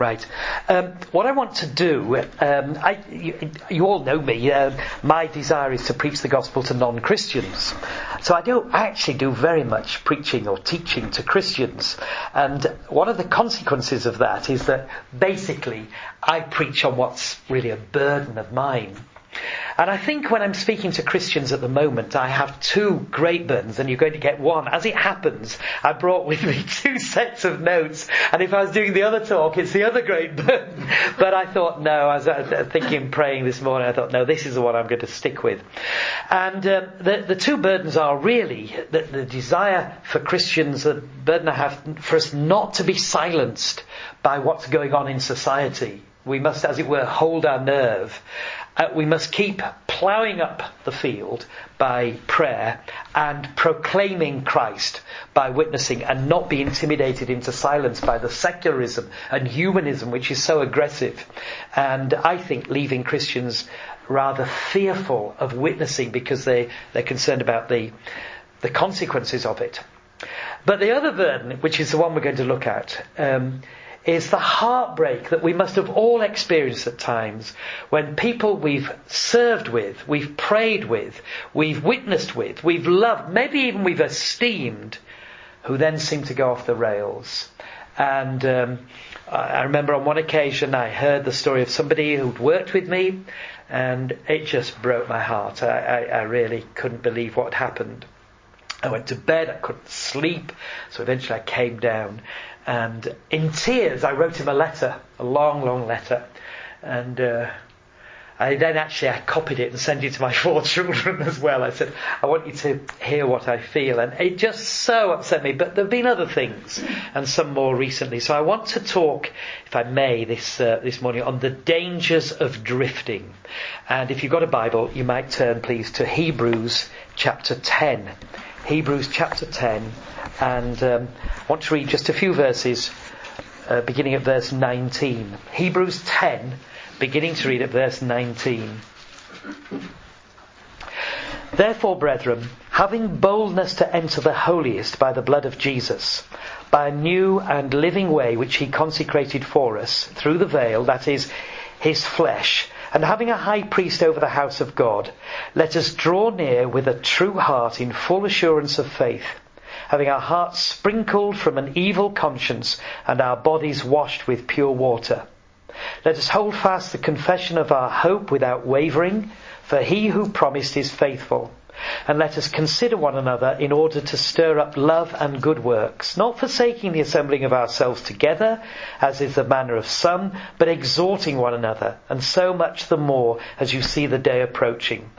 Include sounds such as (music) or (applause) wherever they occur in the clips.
Right. Um, what I want to do, um, I, you, you, all know me. Uh, my desire is to preach the gospel to non-Christians. So I don't actually do very much preaching or teaching to Christians. And one of the consequences of that is that basically I preach on what's really a burden of mine. And I think when I'm speaking to Christians at the moment, I have two great burdens, and you're going to get one. As it happens, I brought with me (laughs) two sets of notes, and if I was doing the other talk, it's the other great burden. (laughs) but I thought, no, I was thinking, praying this morning, I thought, no, this is the one I'm going to stick with. And um, the, the two burdens are really the, the desire for Christians, the burden I have for us not to be silenced by what's going on in society. We must, as it were, hold our nerve uh, we must keep ploughing up the field by prayer and proclaiming Christ by witnessing and not be intimidated into silence by the secularism and humanism which is so aggressive. And I think leaving Christians rather fearful of witnessing because they, they're concerned about the, the consequences of it. But the other burden, which is the one we're going to look at, um, is the heartbreak that we must have all experienced at times when people we've served with, we've prayed with, we've witnessed with, we've loved, maybe even we've esteemed, who then seem to go off the rails. And um, I remember on one occasion I heard the story of somebody who'd worked with me, and it just broke my heart. I, I, I really couldn't believe what happened. I went to bed, I couldn't sleep, so eventually I came down and in tears, I wrote him a letter, a long, long letter. And uh, I then actually I copied it and sent it to my (laughs) four children as well. I said, I want you to hear what I feel. And it just so upset me. But there have been other things, and some more recently. So I want to talk, if I may, this, uh, this morning on the dangers of drifting. And if you've got a Bible, you might turn, please, to Hebrews chapter 10. Hebrews chapter 10 and um, I want to read just a few verses, uh, beginning at verse 19. Hebrews 10, beginning to read at verse 19. Therefore, brethren, having boldness to enter the holiest by the blood of Jesus, by a new and living way which he consecrated for us through the veil, that is, his flesh, and having a high priest over the house of God, let us draw near with a true heart in full assurance of faith having our hearts sprinkled from an evil conscience and our bodies washed with pure water. Let us hold fast the confession of our hope without wavering, for he who promised is faithful. And let us consider one another in order to stir up love and good works, not forsaking the assembling of ourselves together, as is the manner of some, but exhorting one another, and so much the more as you see the day approaching.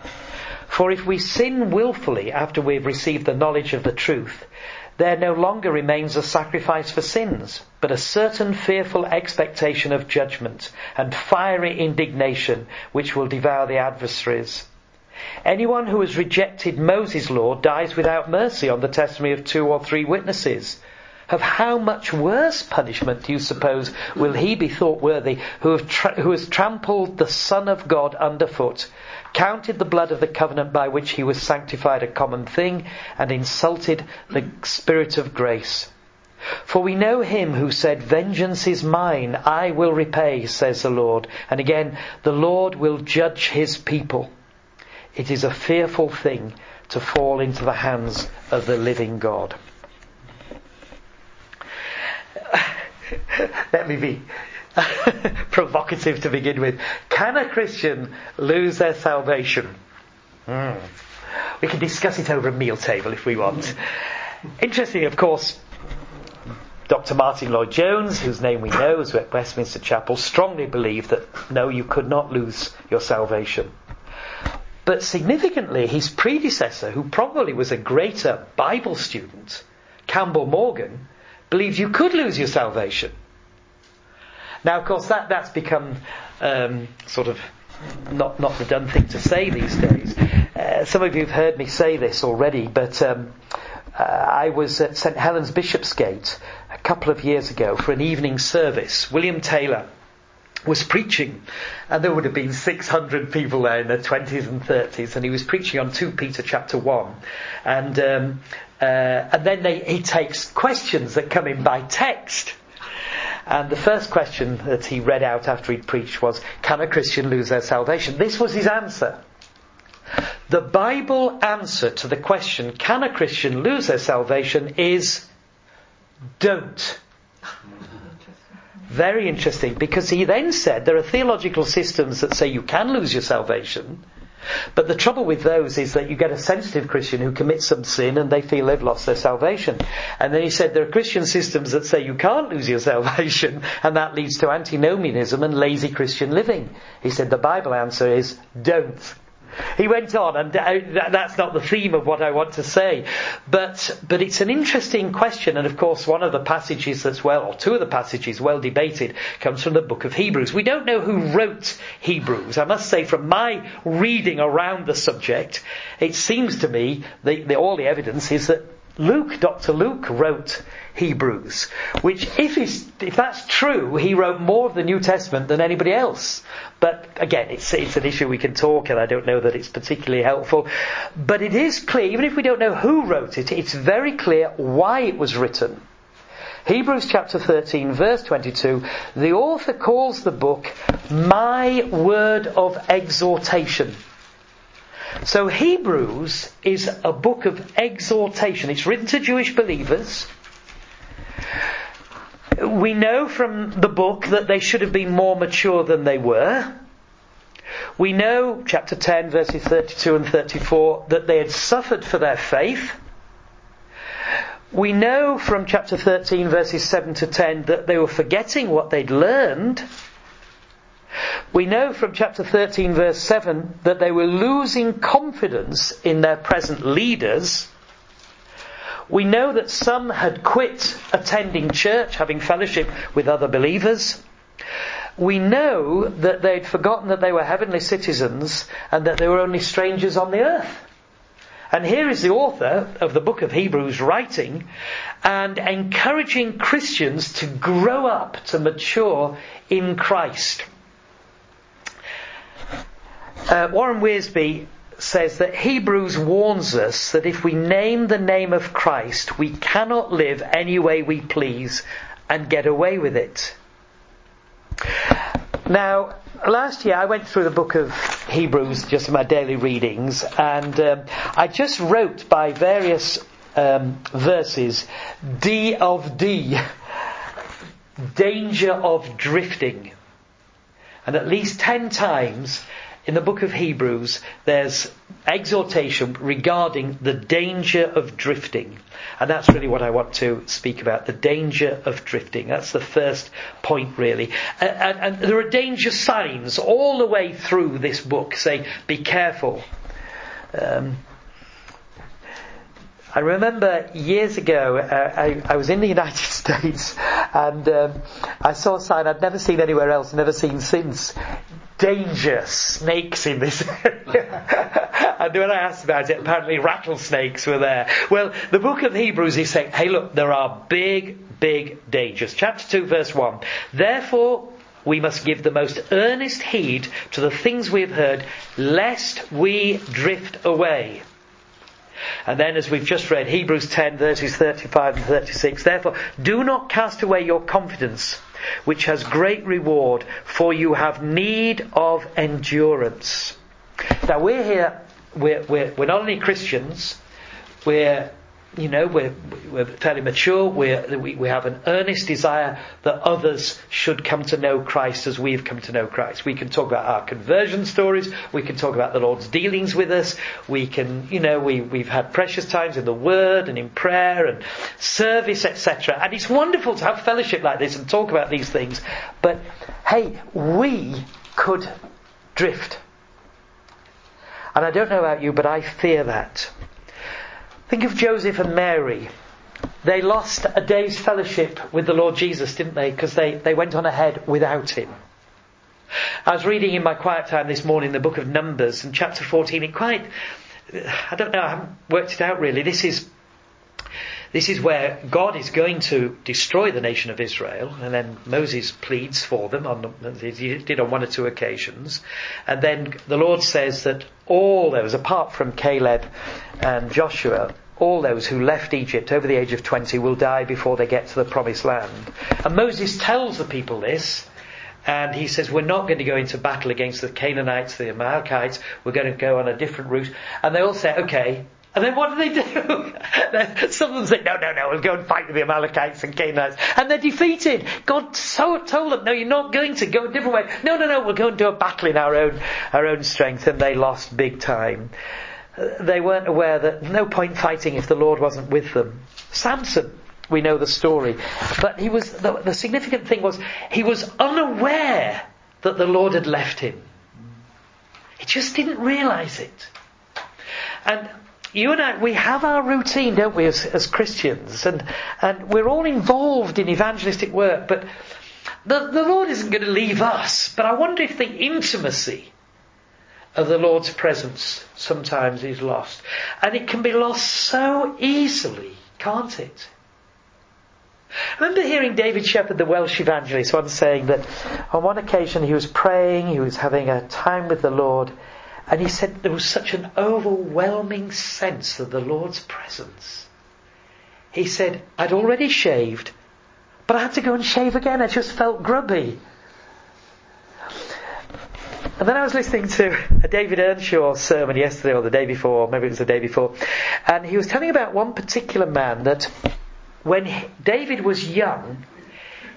For if we sin wilfully after we have received the knowledge of the truth, there no longer remains a sacrifice for sins, but a certain fearful expectation of judgment and fiery indignation which will devour the adversaries. Anyone who has rejected Moses' law dies without mercy on the testimony of two or three witnesses. Of how much worse punishment do you suppose will he be thought worthy who, tra- who has trampled the Son of God underfoot counted the blood of the covenant by which he was sanctified a common thing, and insulted the Spirit of grace. For we know him who said, Vengeance is mine, I will repay, says the Lord. And again, the Lord will judge his people. It is a fearful thing to fall into the hands of the living God. (laughs) Let me be (laughs) provocative to begin with. Can a Christian lose their salvation? Mm. We can discuss it over a meal table if we want. Interesting, of course, Dr. Martyn Lloyd-Jones, whose name we know is at Westminster Chapel, strongly believed that no, you could not lose your salvation. But significantly, his predecessor, who probably was a greater Bible student, Campbell Morgan, believed you could lose your salvation. Now, of course, that, that's become um, sort of not, not the done thing to say these days. Uh, some of you have heard me say this already, but um, uh, I was at St Helens Bishopsgate a couple of years ago for an evening service. William Taylor was preaching, and there would have been 600 people there in their 20s and 30s, and he was preaching on 2 Peter chapter 1. And, um, uh, and then they, he takes questions that come in by text. And the first question that he read out after he'd preached was, Can a Christian lose their salvation? This was his answer. The Bible answer to the question, Can a Christian lose their salvation? is don't. Very interesting, because he then said there are theological systems that say you can lose your salvation, but the trouble with those is that you get a sensitive Christian who commits some sin and they feel they've lost their salvation. And then he said there are Christian systems that say you can't lose your (laughs) salvation and that leads to antinomianism and lazy Christian living. He said the Bible answer is don't. He went on, and that's not the theme of what I want to say, but but it's an interesting question, and of course one of the passages that's well, or two of the passages well debated, comes from the book of Hebrews. We don't know who wrote Hebrews. I must say, from my reading around the subject, it seems to me that all the evidence is that Luke, Dr. Luke, wrote Hebrews, which, if, if that's true, he wrote more of the New Testament than anybody else. But again, it's, it's an issue we can talk, and I don't know that it's particularly helpful. But it is clear, even if we don't know who wrote it, it's very clear why it was written. Hebrews chapter 13, verse 22, the author calls the book My Word of Exhortation. So Hebrews is a book of exhortation. It's written to Jewish believers. We know from the book that they should have been more mature than they were. We know, chapter 10, verses 32 and 34, that they had suffered for their faith. We know from chapter 13, verses 7 to 10, that they were forgetting what they'd learned. We know from chapter 13, verse 7, that they were losing confidence in their present leaders. We know that some had quit attending church, having fellowship with other believers. We know that they'd forgotten that they were heavenly citizens and that they were only strangers on the earth. And here is the author of the book of Hebrews writing and encouraging Christians to grow up, to mature in Christ. Uh, Warren Wiersbe says that Hebrews warns us that if we name the name of Christ, we cannot live any way we please and get away with it. Now, last year I went through the book of Hebrews, just in my daily readings, and um, I just wrote by various um, verses D of D, (laughs) danger of drifting. And at least ten times in the book of Hebrews, there's exhortation regarding the danger of drifting. And that's really what I want to speak about the danger of drifting. That's the first point, really. And, and, and there are danger signs all the way through this book. Say, be careful. Um, I remember years ago, uh, I, I, was in the (laughs) United States and um, I saw a sign I'd never seen anywhere else, never seen since. Danger, snakes in this area. (laughs) and when I asked about it, apparently rattlesnakes were there. Well, the book of Hebrews is saying, hey look, there are big, big dangers. Chapter 2 verse 1. Therefore, we must give the most earnest heed to the things we have heard, lest we drift away. And then, as we've just read, Hebrews 10, verses 35 and 36, therefore, do not cast away your confidence, which has great reward, for you have need of endurance. Now, we're here, we're, we're, we're not only Christians, we're you know, we're, we're fairly mature, we're, we, we have an earnest desire that others should come to know Christ as we've come to know Christ. We can talk about our conversion stories, we can talk about the Lord's dealings with us, we can, you know, we, we've had precious times in the Word and in prayer and service, etc. And it's wonderful to have fellowship like this and talk about these things, but hey, we could drift. And I don't know about you, but I fear that. Think of Joseph and Mary. They lost a day's fellowship with the Lord Jesus, didn't they? Because they, they went on ahead without him. I was reading in my quiet time this morning the book of Numbers and chapter 14. It quite, I don't know, I haven't worked it out really. This is this is where God is going to destroy the nation of Israel, and then Moses pleads for them. On, he did on one or two occasions, and then the Lord says that all those, apart from Caleb and Joshua, all those who left Egypt over the age of 20 will die before they get to the promised land. And Moses tells the people this, and he says, We're not going to go into battle against the Canaanites, the Amalekites, we're going to go on a different route. And they all say, Okay. And then what do they do? (laughs) Some of them say, No, no, no, we'll go and fight with the Amalekites and Canaanites. And they're defeated. God so told them, No, you're not going to go a different way. No, no, no, we'll go and do a battle in our own, our own strength. And they lost big time. They weren't aware that no point fighting if the Lord wasn't with them. Samson we know the story. But he was, the, the significant thing was, he was unaware that the Lord had left him. He just didn't realize it. And you and I, we have our routine, don't we, as, as Christians? And, and we're all involved in evangelistic work, but the, the Lord isn't going to leave us. But I wonder if the intimacy of the Lord's presence sometimes is lost. And it can be lost so easily, can't it? I remember hearing David Shepherd, the Welsh evangelist, once saying that on one occasion he was praying, he was having a time with the Lord, and he said there was such an overwhelming sense of the Lord's presence. He said, I'd already shaved, but I had to go and shave again. I just felt grubby. And then I was listening to a David Earnshaw sermon yesterday or the day before, maybe it was the day before, and he was telling about one particular man that when David was young,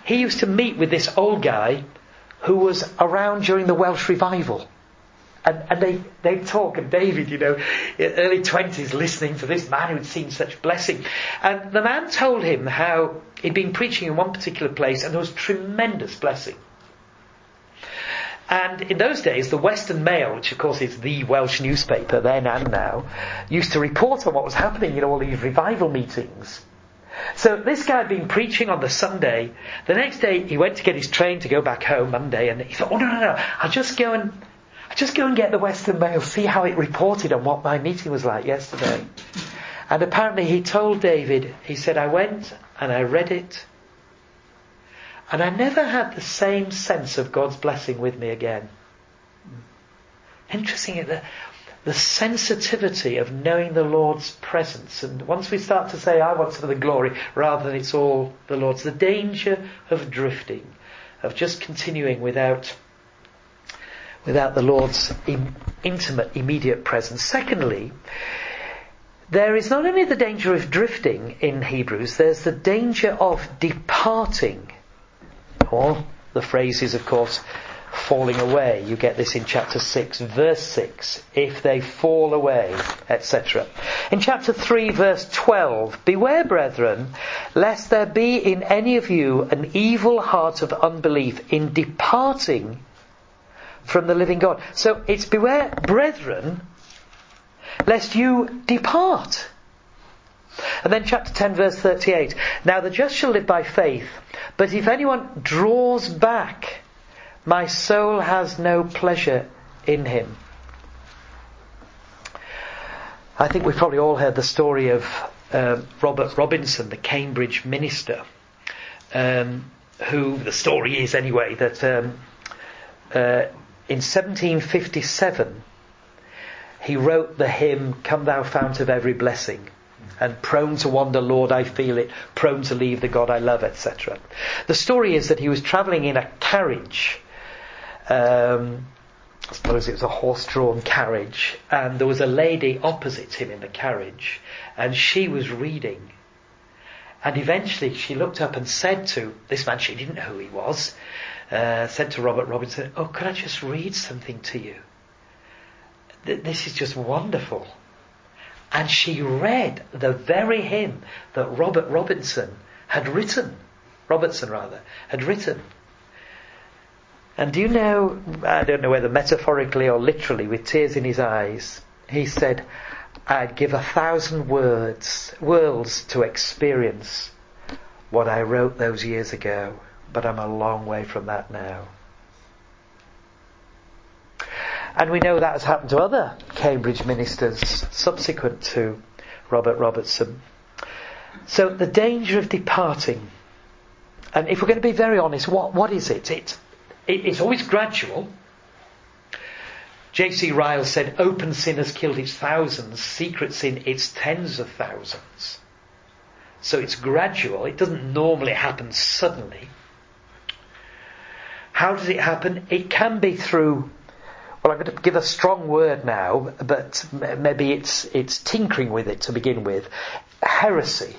he used to meet with this old guy who was around during the Welsh revival. And, and they, they talk, and David, you know, early 20s, listening to this man who'd seen such blessing. And the man told him how he'd been preaching in one particular place and there was tremendous blessing. And in those days, the Western Mail, which of course is the Welsh newspaper then and now, used to report on what was happening in all these revival meetings. So this guy had been preaching on the Sunday. The next day he went to get his train to go back home Monday, and he thought, "Oh no, no, no! I'll just go and I'll just go and get the Western Mail, see how it reported on what my meeting was like yesterday." And apparently he told David, he said, "I went and I read it, and I never had the same sense of God's blessing with me again." Interesting that the sensitivity of knowing the Lord's presence. And once we start to say, I want some of the glory, rather than it's all the Lord's, the danger of drifting, of just continuing without, without the Lord's Im- intimate, immediate presence. Secondly, there is not only the danger of drifting in Hebrews, there's the danger of departing. Or the phrase is, of course, falling away. You get this in chapter 6, verse 6. If they fall away, etc. In chapter 3, verse 12, Beware, brethren, lest there be in any of you an evil heart of unbelief in departing from the living God. So it's beware, brethren, lest you depart. And then chapter 10 verse 38. Now the just shall live by faith, but if anyone draws back, my soul has no pleasure in him. I think we've probably all heard the story of um, Robert Robinson, the Cambridge minister, um, who the story is anyway that um, uh, in 1757 he wrote the hymn "Come Thou Fount of Every Blessing." And prone to wander, Lord, I feel it, prone to leave the God I love, etc. The story is that he was travelling in a carriage um, I suppose it was a horse-drawn carriage, and there was a lady opposite him in the carriage, and she was reading. And eventually she looked up and said to this man, she didn't know who he was, uh, said to Robert Robinson, Oh, could I just read something to you? This is just wonderful. And she read the very hymn that Robert Robinson had written, Robertson rather, had written. And do you know, I don't know whether metaphorically or literally, with tears in his eyes, he said, I'd give a thousand words, worlds to experience what I wrote those years ago, but I'm a long way from that now. And we know that has happened to other Cambridge ministers subsequent to Robert Robertson. So the danger of departing, and if we're going to be very honest, what, what is it? It's it's always gradual. J.C. Ryle said, open sin has killed its thousands, secret sin its tens of thousands. So it's gradual. It doesn't normally happen suddenly. How does it happen? It can be through, well, I'm going to give a strong word now, but maybe it's, it's tinkering with it to begin with. Heresy.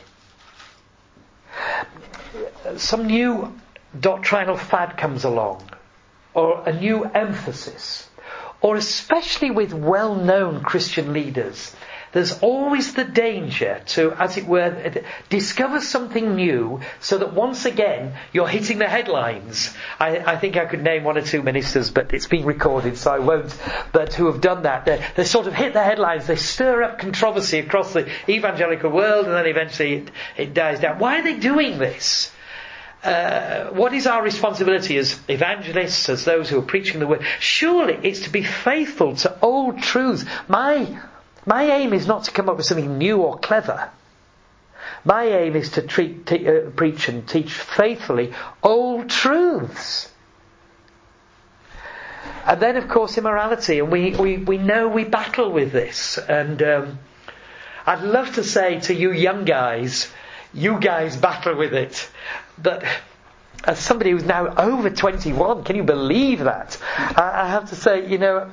Some new doctrinal fad comes along, or a new emphasis or especially with well-known Christian leaders, there's always the danger to, as it were, discover something new so that once again you're hitting the headlines. I, I, think I could name one or two ministers, but it's been recorded so I won't, but who have done that. They, they sort of hit the headlines, they stir up controversy across the evangelical world and then eventually it, it dies down. Why are they doing this? uh, what is our responsibility as evangelists, as those who are preaching the word? Surely it's to be faithful to old truths. My, my aim is not to come up with something new or clever. My aim is to treat, t- uh, preach and teach faithfully old truths. And then, of course, immorality, and we, we, we know we battle with this. And um, I'd love to say to you young guys, you guys battle with it. But as somebody who's now over 21, can you believe that? I, have to say, you know,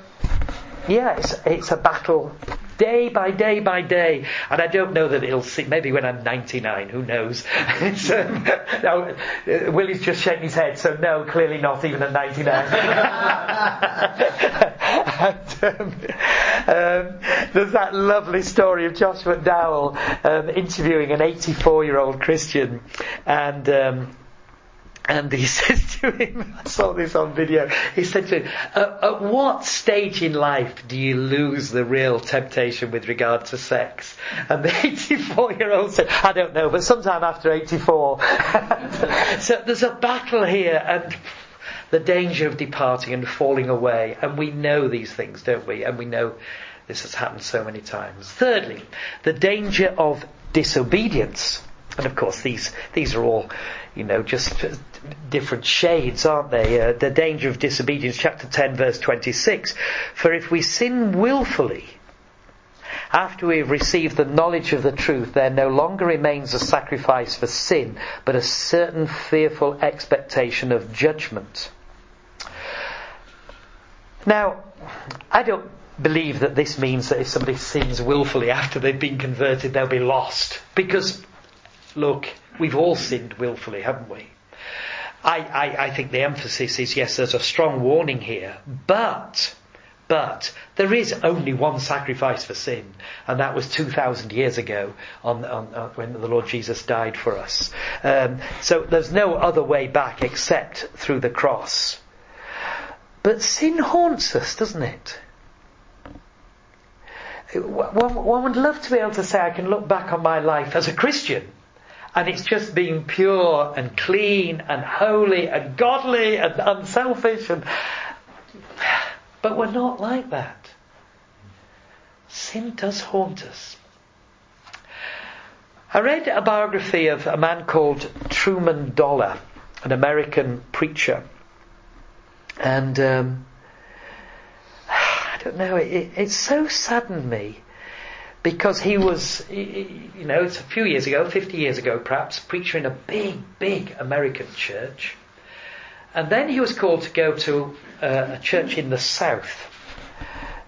yeah, it's, it's a battle day by day by day. And I don't know that it'll see, maybe when I'm 99, who knows? (laughs) um, (laughs) no, uh, Willie's just shaking his head, so no, clearly not even at 99. (laughs) and, um, um, there's that lovely story of Joshua McDowell um, interviewing an 84 year old Christian and um, and he (laughs) says to him, I saw this on video, he said to him, at what stage in life do you lose the real temptation with regard to sex? And the (laughs) 84 year old said, I don't know, but sometime after 84. (laughs) so there's a battle here and the danger of departing and falling away. And we know these things, don't we? And we know this has happened so many times. Thirdly, the danger of disobedience. And of course, these, these are all you know, just different shades, aren't they? Uh, the danger of disobedience, chapter 10, verse 26. For if we sin willfully, after we have received the knowledge of the truth, there no longer remains a sacrifice for sin, but a certain fearful expectation of judgment. Now, I don't believe that this means that if somebody sins willfully after they've been converted, they'll be lost. Because, look, We've all sinned willfully, haven't we? I, I, I think the emphasis is yes, there's a strong warning here, but but there is only one sacrifice for sin, and that was 2,000 years ago on, on, on, when the Lord Jesus died for us. Um, so there's no other way back except through the cross. But sin haunts us, doesn't it? One, one would love to be able to say, I can look back on my life as a Christian and it's just being pure and clean and holy and godly and unselfish and but we're not like that. Sin does haunt us. I read a biography of a man called Truman Dollar, an American preacher, and um, (sighs) I don't know. It, it so saddened me because he was, you know, it's a few years ago, 50 years ago perhaps, preacher in a big, big American church. And then he was called to go to uh, a church in the south.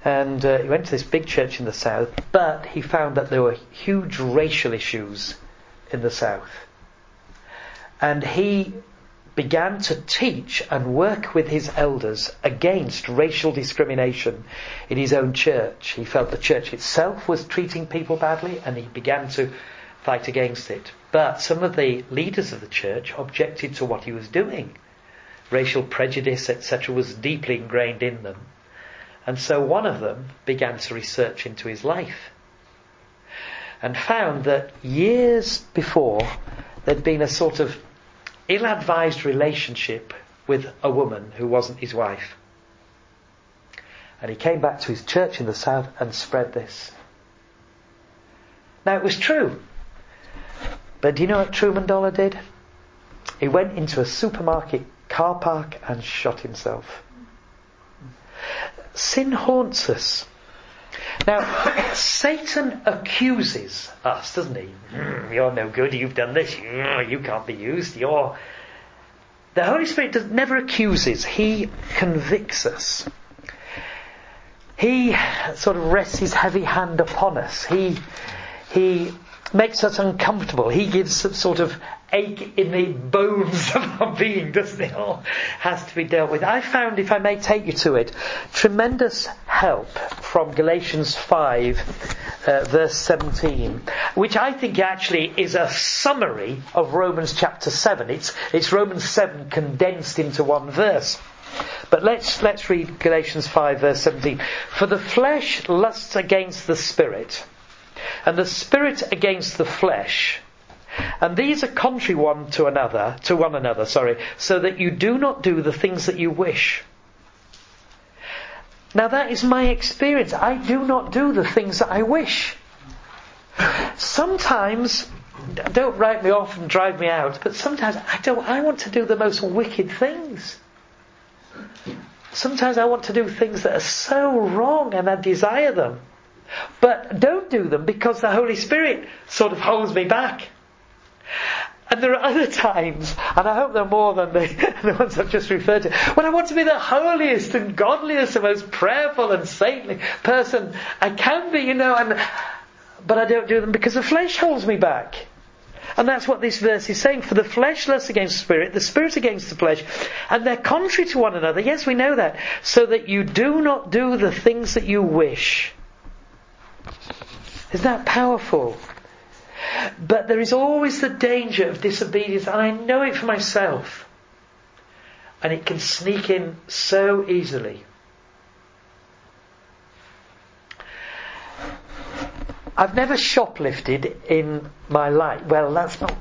And uh, he went to this big church in the south, but he found that there were huge racial issues in the south. And he began to teach and work with his elders against racial discrimination in his own church. He felt the church itself was treating people badly and he began to fight against it. But some of the leaders of the church objected to what he was doing. Racial prejudice, etc., was deeply ingrained in them. And so one of them began to research into his life and found that years before there'd been a sort of ill-advised relationship with a woman who wasn't his wife. And he came back to his church in the south and spread this. Now it was true. But do you know what Truman Dollar did? He went into a supermarket car park and shot himself. sin haunts us. Now, Satan accuses us, doesn't he? Mm, you're no good, you've done this, mm, you can't be used, you're. The Holy Spirit does, never accuses, he convicts us. He sort of rests his heavy hand upon us. He, he makes us uncomfortable. He gives some sort of ache in the bones (laughs) of our being, doesn't it? All has to be dealt with. I found, if I may take you to it, tremendous help from Galatians 5, uh, verse 17, which I think actually is a summary of Romans chapter 7. It's, it's Romans 7 condensed into one verse. But let's, let's read Galatians 5 verse 17. For the flesh lusts against the spirit, and the spirit against the flesh. And these are contrary one to another, to one another, sorry, so that you do not do the things that you wish. Now that is my experience. I do not do the things that I wish. Sometimes, don't write me off and drive me out, but sometimes I don't, I want to do the most wicked things. Sometimes I want to do things that are so wrong and I desire them. But don't do them because the Holy Spirit sort of holds me back. And there are other times, and I hope there are more than the, (laughs) the ones I've just referred to, when I want to be the holiest and godliest and most prayerful and saintly person I can be, you know, and, but I don't do them because the flesh holds me back. And that's what this verse is saying. For the flesh lusts against the spirit, the spirit against the flesh, and they're contrary to one another. Yes, we know that. So that you do not do the things that you wish. Is that powerful? But there is always the danger of disobedience, and I know it for myself. And it can sneak in so easily. I've never shoplifted in my life. Well, that's not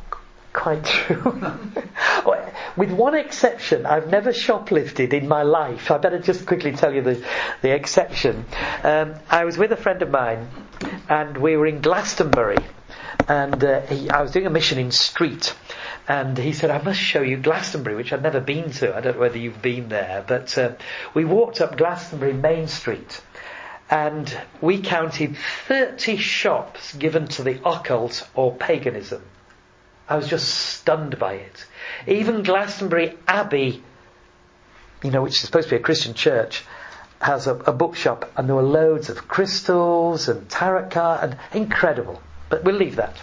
quite true. (laughs) With one exception, I've never shoplifted in my life. I better just quickly tell you the, the exception. Um, I was with a friend of mine, and we were in Glastonbury, and uh, he, I was doing a mission in Street, and he said, I must show you Glastonbury, which I'd never been to. I don't know whether you've been there, but uh, we walked up Glastonbury Main Street, and we counted 30 shops given to the occult or paganism. I was just stunned by it. Even Glastonbury Abbey, you know, which is supposed to be a Christian church, has a, a bookshop, and there were loads of crystals and tarot cards, and incredible. But we'll leave that.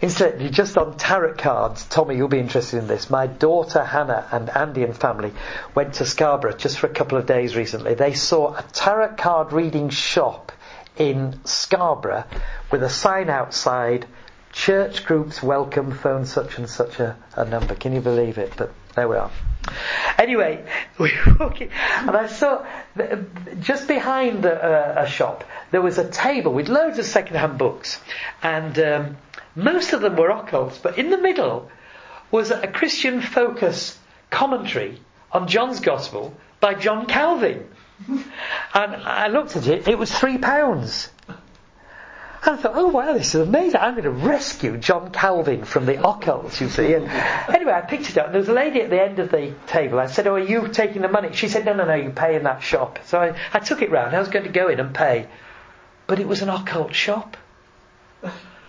Incidentally, just on tarot cards, Tommy, you'll be interested in this. My daughter Hannah and Andy and family went to Scarborough just for a couple of days recently. They saw a tarot card reading shop in Scarborough with a sign outside, church groups welcome, phone such and such a, a number. Can you believe it? But there we are. Anyway, (laughs) we were walking, and I saw just behind the, uh, a shop there was a table with loads of second-hand books, and um, most of them were occult, but in the middle was a Christian focus commentary on John's Gospel by John Calvin. (laughs) And I looked at it, it was three pounds. And I thought, oh wow, this is amazing. I'm going to rescue John Calvin from the occult, you see. And anyway, I picked it up and there was a lady at the end of the table. I said, oh, are you taking the money? She said, no, no, no, you pay in that shop. So I, I took it round. I was going to go in and pay. But it was an occult shop.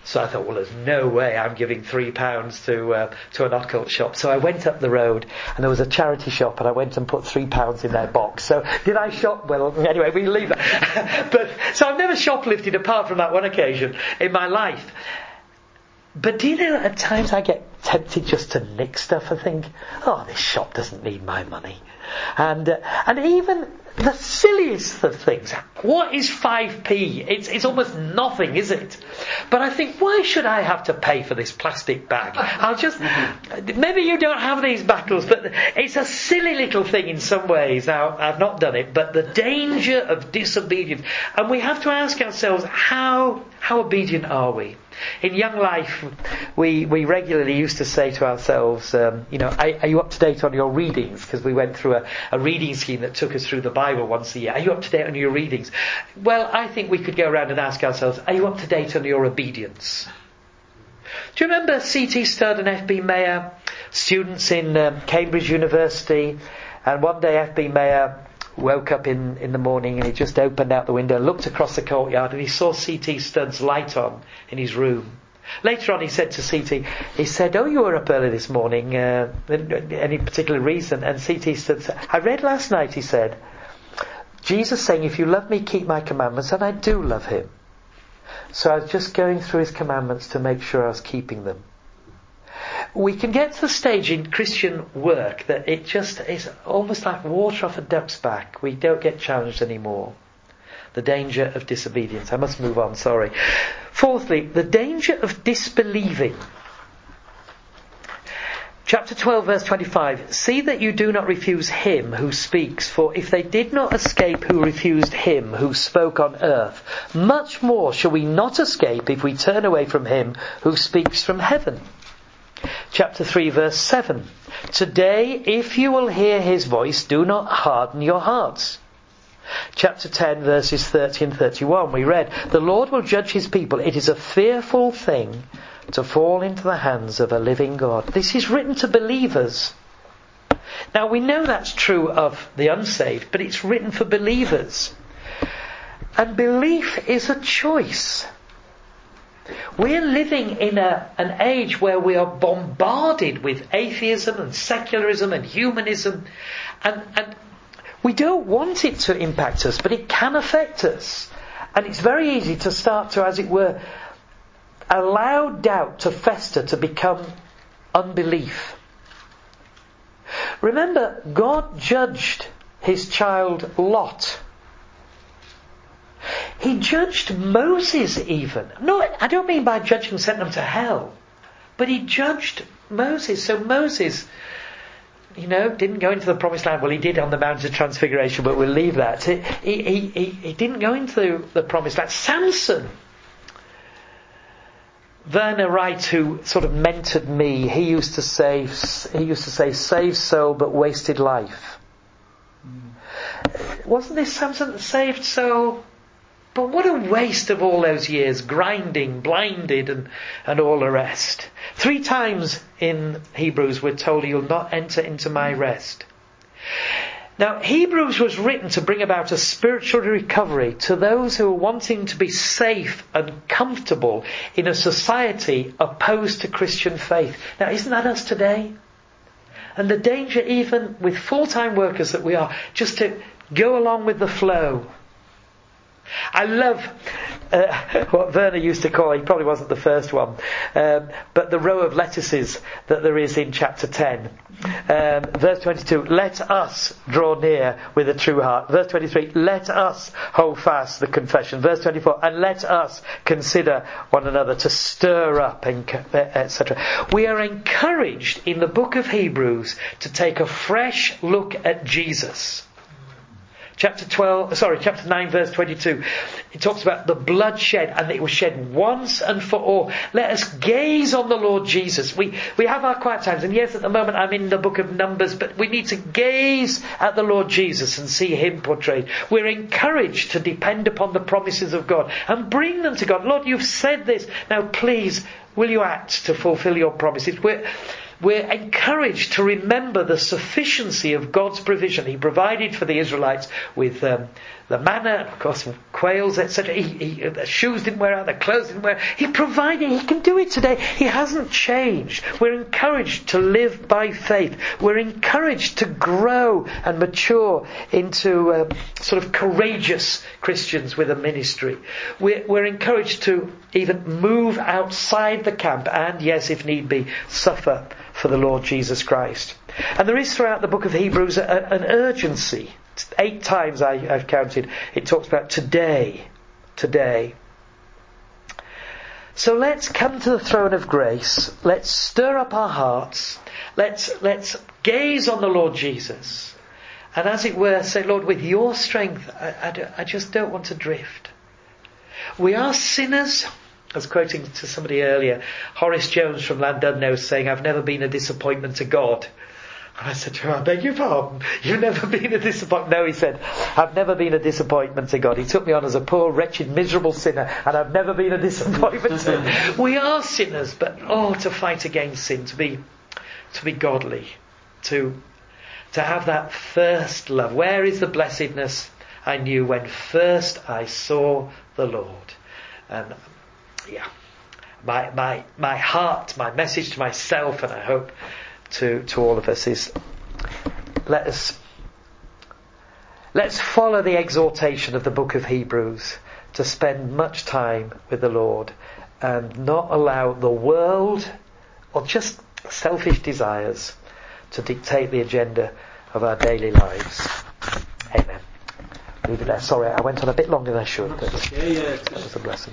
So I thought, well, there's no way I'm giving three pounds to uh, to an occult shop. So I went up the road, and there was a charity shop, and I went and put three pounds in their box. So did I shop? Well, anyway, we leave that. (laughs) but so I've never shoplifted apart from that one occasion in my life. But do you know, at times I get tempted just to nick stuff I think, oh, this shop doesn't need my money. And, uh, and even the silliest of things. What is 5p? It's, it's almost nothing, is it? But I think, why should I have to pay for this plastic bag? I'll just, maybe you don't have these battles, but it's a silly little thing in some ways. Now, I've not done it, but the danger of disobedience. And we have to ask ourselves, how, how obedient are we? In young life, we, we regularly used to say to ourselves, um, you know, are, are, you up to date on your readings? Because we went through a, a reading scheme that took us through the Bible once a year. Are you up to date on your readings? Well, I think we could go around and ask ourselves, are you up to date on your obedience? Do you remember C.T. Studd and F.B. Meyer, students in um, Cambridge University? And one day FB Meyer woke up in, in the morning and he just opened out the window, looked across the courtyard and he saw CT Studd's light on in his room. Later on he said to CT, he said, oh you were up early this morning, uh, any particular reason? And CT said, I read last night, he said, Jesus saying, if you love me, keep my commandments, and I do love him. So I was just going through his commandments to make sure I was keeping them we can get to the stage in Christian work that it just is almost like water off a duck's back. We don't get challenged anymore. The danger of disobedience. I must move on, sorry. Fourthly, the danger of disbelieving. Chapter 12 verse 25. See that you do not refuse him who speaks, for if they did not escape who refused him who spoke on earth, much more shall we not escape if we turn away from him who speaks from heaven chapter 3 verse 7. Today, if you will hear his voice, do not harden your hearts. Chapter 10 verses 30 and 31 we read, The Lord will judge his people. It is a fearful thing to fall into the hands of a living God. This is written to believers. Now we know that's true of the unsaved, but it's written for believers. And belief is a choice. We're living in a, an age where we are bombarded with atheism and secularism and humanism, and, and we don't want it to impact us, but it can affect us. And it's very easy to start to, as it were, allow doubt to fester, to become unbelief. Remember, God judged his child Lot he judged Moses even. No, I don't mean by judging sent them to hell, but he judged Moses. So Moses, you know, didn't go into the promised land. Well, he did on the Mount of Transfiguration, but we'll leave that. He, he, he, he didn't go into the promised land. Samson, Verna Wright, who sort of mentored me, he used to say, he used to say, "Save soul, but wasted life." Mm. Wasn't this Samson that saved soul, but what a waste of all those years, grinding, blinded, and, and all the rest. Three times in Hebrews we're told you'll not enter into my rest. Now, Hebrews was written to bring about a spiritual recovery to those who are wanting to be safe and comfortable in a society opposed to Christian faith. Now, isn't that us today? And the danger, even with full-time workers that we are, just to go along with the flow I love uh, (laughs) what Verna used to call, he probably wasn't the first one, um, but the row of lettuces that there is in chapter 10. Um, verse 22, let us draw near with a true heart. Verse 23, let us hold fast the confession. Verse 24, and let us consider one another to stir up, etc. We are encouraged in the book of Hebrews to take a fresh look at Jesus chapter 12, uh, sorry, chapter 9 verse 22. It talks about the blood shed and it was shed once and for all. Let us gaze on the Lord Jesus. We, we have our quiet times and yes, at the moment I'm in the book of Numbers, but we need to gaze at the Lord Jesus and see Him portrayed. We're encouraged to depend upon the promises of God and bring them to God. Lord, you've said this. Now please, will you act to fulfill your promises? We're, we're encouraged to remember the sufficiency of God's provision. He provided for the Israelites with um, the manna, of course, quails, etc. He, he, the shoes didn't wear out, the clothes didn't wear. out. He provided. He can do it today. He hasn't changed. We're encouraged to live by faith. We're encouraged to grow and mature into uh, sort of courageous Christians with a ministry. We're, we're encouraged to even move outside the camp and, yes, if need be, suffer for the Lord Jesus Christ. And there is throughout the book of Hebrews a, an urgency. Eight times I, I've counted, it talks about today, today. So let's come to the throne of grace. Let's stir up our hearts. Let's, let's gaze on the Lord Jesus. And as it were, say, Lord, with your strength, I, I, I just don't want to drift. We are sinners. I was quoting to somebody earlier, Horace Jones from Llandudno saying, I've never been a disappointment to God. And I said to him, I beg your pardon, you've never been a disappointment. No, he said, I've never been a disappointment to God. He took me on as a poor, wretched, miserable sinner, and I've never been a disappointment to him. (laughs) We are sinners, but oh, to fight against sin, to be, to be godly, to, to have that first love. Where is the blessedness I knew when first I saw the Lord? And yeah, my, my, my heart, my message to myself, and I hope to, to all of us is let us, let's follow the exhortation of the book of Hebrews to spend much time with the Lord and not allow the world or just selfish desires to dictate the agenda of our daily lives. Amen. Leave it there. Sorry, I went on a bit longer than I should, but yeah, yeah, that was a blessing.